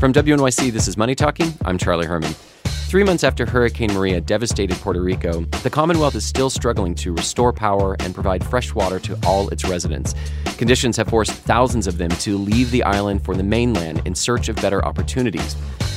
From WNYC, this is Money Talking. I'm Charlie Herman. Three months after Hurricane Maria devastated Puerto Rico, the Commonwealth is still struggling to restore power and provide fresh water to all its residents. Conditions have forced thousands of them to leave the island for the mainland in search of better opportunities.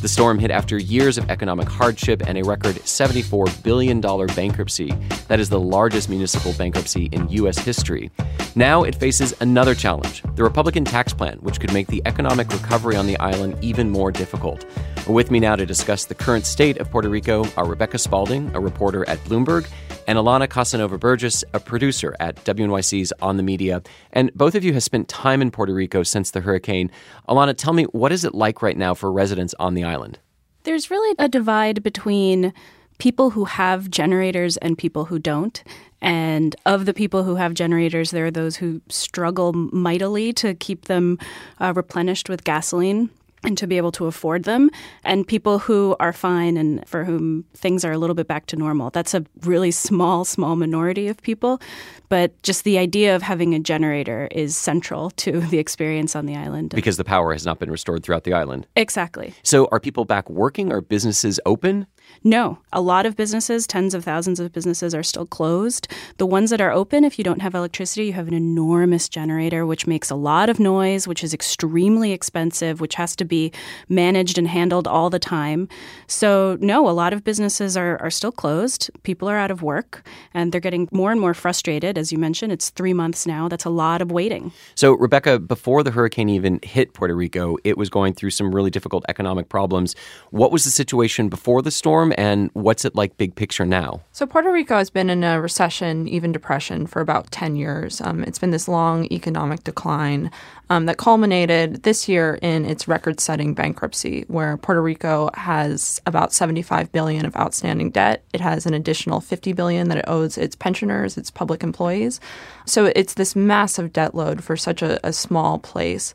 The storm hit after years of economic hardship and a record $74 billion bankruptcy. That is the largest municipal bankruptcy in U.S. history. Now it faces another challenge the Republican tax plan, which could make the economic recovery on the island even more difficult. With me now to discuss the current state of Puerto Rico are Rebecca Spalding, a reporter at Bloomberg, and Alana Casanova Burgess, a producer at WNYC's On the Media. And both of you have spent time in Puerto Rico since the hurricane. Alana, tell me, what is it like right now for residents on the island? There's really a divide between people who have generators and people who don't. And of the people who have generators, there are those who struggle mightily to keep them uh, replenished with gasoline and to be able to afford them, and people who are fine and for whom things are a little bit back to normal. That's a really small, small minority of people. But just the idea of having a generator is central to the experience on the island. Because the power has not been restored throughout the island. Exactly. So are people back working? Are businesses open? No, a lot of businesses, tens of thousands of businesses, are still closed. The ones that are open, if you don't have electricity, you have an enormous generator, which makes a lot of noise, which is extremely expensive, which has to be managed and handled all the time. So, no, a lot of businesses are, are still closed. People are out of work, and they're getting more and more frustrated. As you mentioned, it's three months now. That's a lot of waiting. So, Rebecca, before the hurricane even hit Puerto Rico, it was going through some really difficult economic problems. What was the situation before the storm? Storm, and what's it like big picture now? So, Puerto Rico has been in a recession, even depression, for about 10 years. Um, it's been this long economic decline um, that culminated this year in its record setting bankruptcy, where Puerto Rico has about 75 billion of outstanding debt. It has an additional 50 billion that it owes its pensioners, its public employees. So, it's this massive debt load for such a, a small place.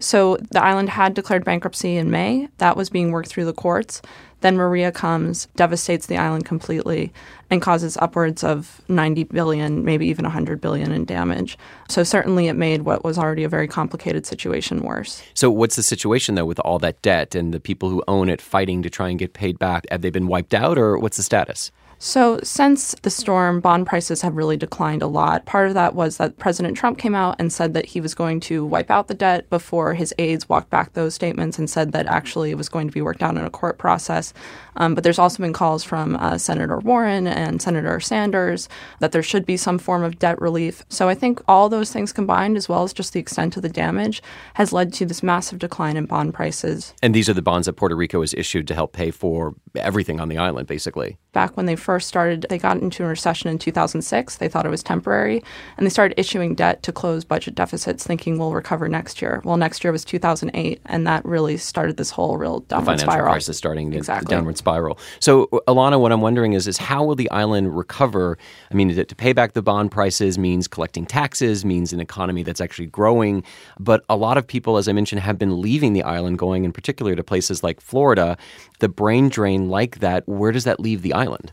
So the island had declared bankruptcy in May. That was being worked through the courts. Then Maria comes, devastates the island completely, and causes upwards of 90 billion, maybe even 100 billion in damage. So certainly it made what was already a very complicated situation worse. So what's the situation though with all that debt and the people who own it fighting to try and get paid back? Have they been wiped out or what's the status? So, since the storm, bond prices have really declined a lot. Part of that was that President Trump came out and said that he was going to wipe out the debt before his aides walked back those statements and said that actually it was going to be worked out in a court process. Um, but there's also been calls from uh, Senator Warren and Senator Sanders that there should be some form of debt relief. So, I think all those things combined, as well as just the extent of the damage, has led to this massive decline in bond prices. And these are the bonds that Puerto Rico has issued to help pay for everything on the island, basically. Back when they first started, they got into a recession in 2006. They thought it was temporary, and they started issuing debt to close budget deficits, thinking we'll recover next year. Well, next year was 2008, and that really started this whole real downward financial spiral. crisis starting exactly. downward spiral. So, Alana, what I'm wondering is, is how will the island recover? I mean, to pay back the bond prices means collecting taxes, means an economy that's actually growing. But a lot of people, as I mentioned, have been leaving the island, going in particular to places like Florida. The brain drain like that, where does that leave the island?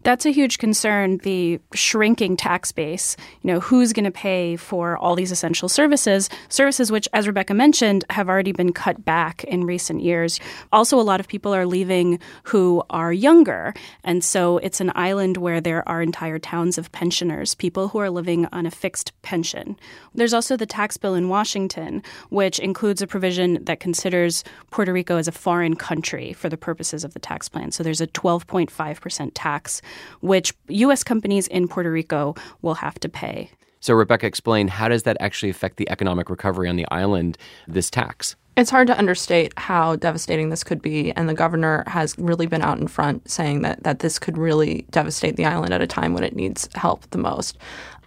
That's a huge concern, the shrinking tax base. You know, who's going to pay for all these essential services? Services which, as Rebecca mentioned, have already been cut back in recent years. Also, a lot of people are leaving who are younger. And so it's an island where there are entire towns of pensioners, people who are living on a fixed pension. There's also the tax bill in Washington, which includes a provision that considers Puerto Rico as a foreign country for the purposes of the tax plan. So there's a 12.5% tax which U.S. companies in Puerto Rico will have to pay. So, Rebecca, explain how does that actually affect the economic recovery on the island, this tax? It's hard to understate how devastating this could be, and the governor has really been out in front saying that, that this could really devastate the island at a time when it needs help the most.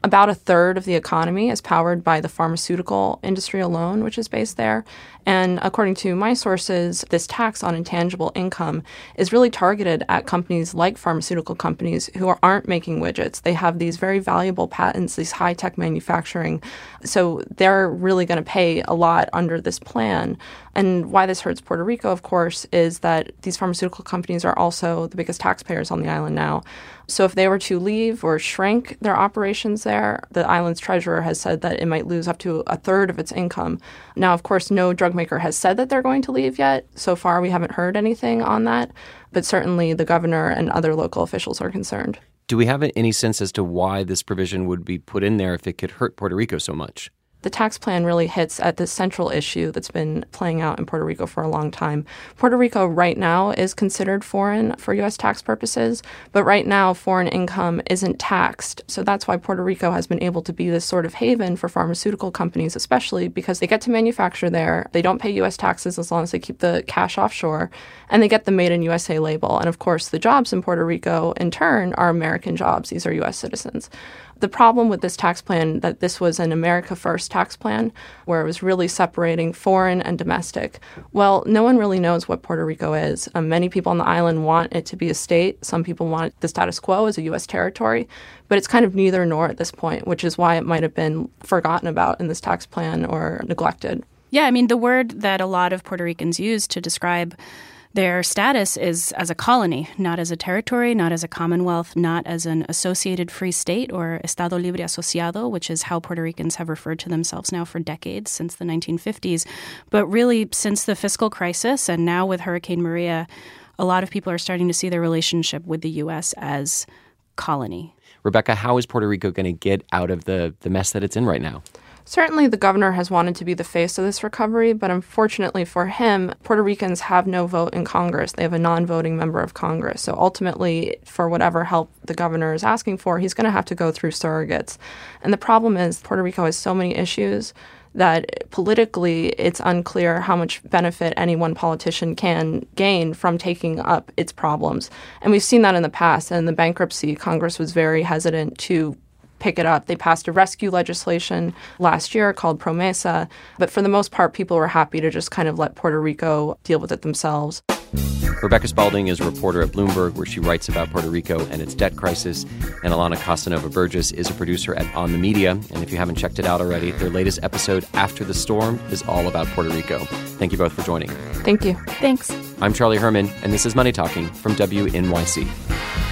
About a third of the economy is powered by the pharmaceutical industry alone, which is based there. And according to my sources, this tax on intangible income is really targeted at companies like pharmaceutical companies who aren't making widgets. They have these very valuable patents, these high tech manufacturing. So they're really going to pay a lot under this plan. And why this hurts Puerto Rico, of course, is that these pharmaceutical companies are also the biggest taxpayers on the island now. So if they were to leave or shrink their operations there, the island's treasurer has said that it might lose up to a third of its income. Now, of course, no drug Logmaker has said that they're going to leave yet. So far, we haven't heard anything on that, but certainly the governor and other local officials are concerned. Do we have any sense as to why this provision would be put in there if it could hurt Puerto Rico so much? The tax plan really hits at the central issue that's been playing out in Puerto Rico for a long time. Puerto Rico right now is considered foreign for U.S. tax purposes, but right now foreign income isn't taxed. So that's why Puerto Rico has been able to be this sort of haven for pharmaceutical companies, especially because they get to manufacture there. They don't pay U.S. taxes as long as they keep the cash offshore, and they get the Made in USA label. And of course, the jobs in Puerto Rico, in turn, are American jobs. These are U.S. citizens. The problem with this tax plan that this was an America First tax plan where it was really separating foreign and domestic. Well, no one really knows what Puerto Rico is. Um, many people on the island want it to be a state. Some people want the status quo as a U.S. territory, but it's kind of neither nor at this point, which is why it might have been forgotten about in this tax plan or neglected. Yeah, I mean, the word that a lot of Puerto Ricans use to describe their status is as a colony, not as a territory, not as a commonwealth, not as an associated free state or Estado Libre Asociado, which is how Puerto Ricans have referred to themselves now for decades, since the 1950s. But really, since the fiscal crisis and now with Hurricane Maria, a lot of people are starting to see their relationship with the U.S. as colony. Rebecca, how is Puerto Rico going to get out of the, the mess that it's in right now? Certainly, the governor has wanted to be the face of this recovery, but unfortunately for him, Puerto Ricans have no vote in Congress. They have a non voting member of Congress. So ultimately, for whatever help the governor is asking for, he's going to have to go through surrogates. And the problem is, Puerto Rico has so many issues that politically it's unclear how much benefit any one politician can gain from taking up its problems. And we've seen that in the past. And in the bankruptcy, Congress was very hesitant to pick it up. They passed a rescue legislation last year called Promesa, but for the most part, people were happy to just kind of let Puerto Rico deal with it themselves. Rebecca Spalding is a reporter at Bloomberg, where she writes about Puerto Rico and its debt crisis. And Alana Casanova Burgess is a producer at On the Media. And if you haven't checked it out already, their latest episode, After the Storm, is all about Puerto Rico. Thank you both for joining. Thank you. Thanks. I'm Charlie Herman, and this is Money Talking from WNYC.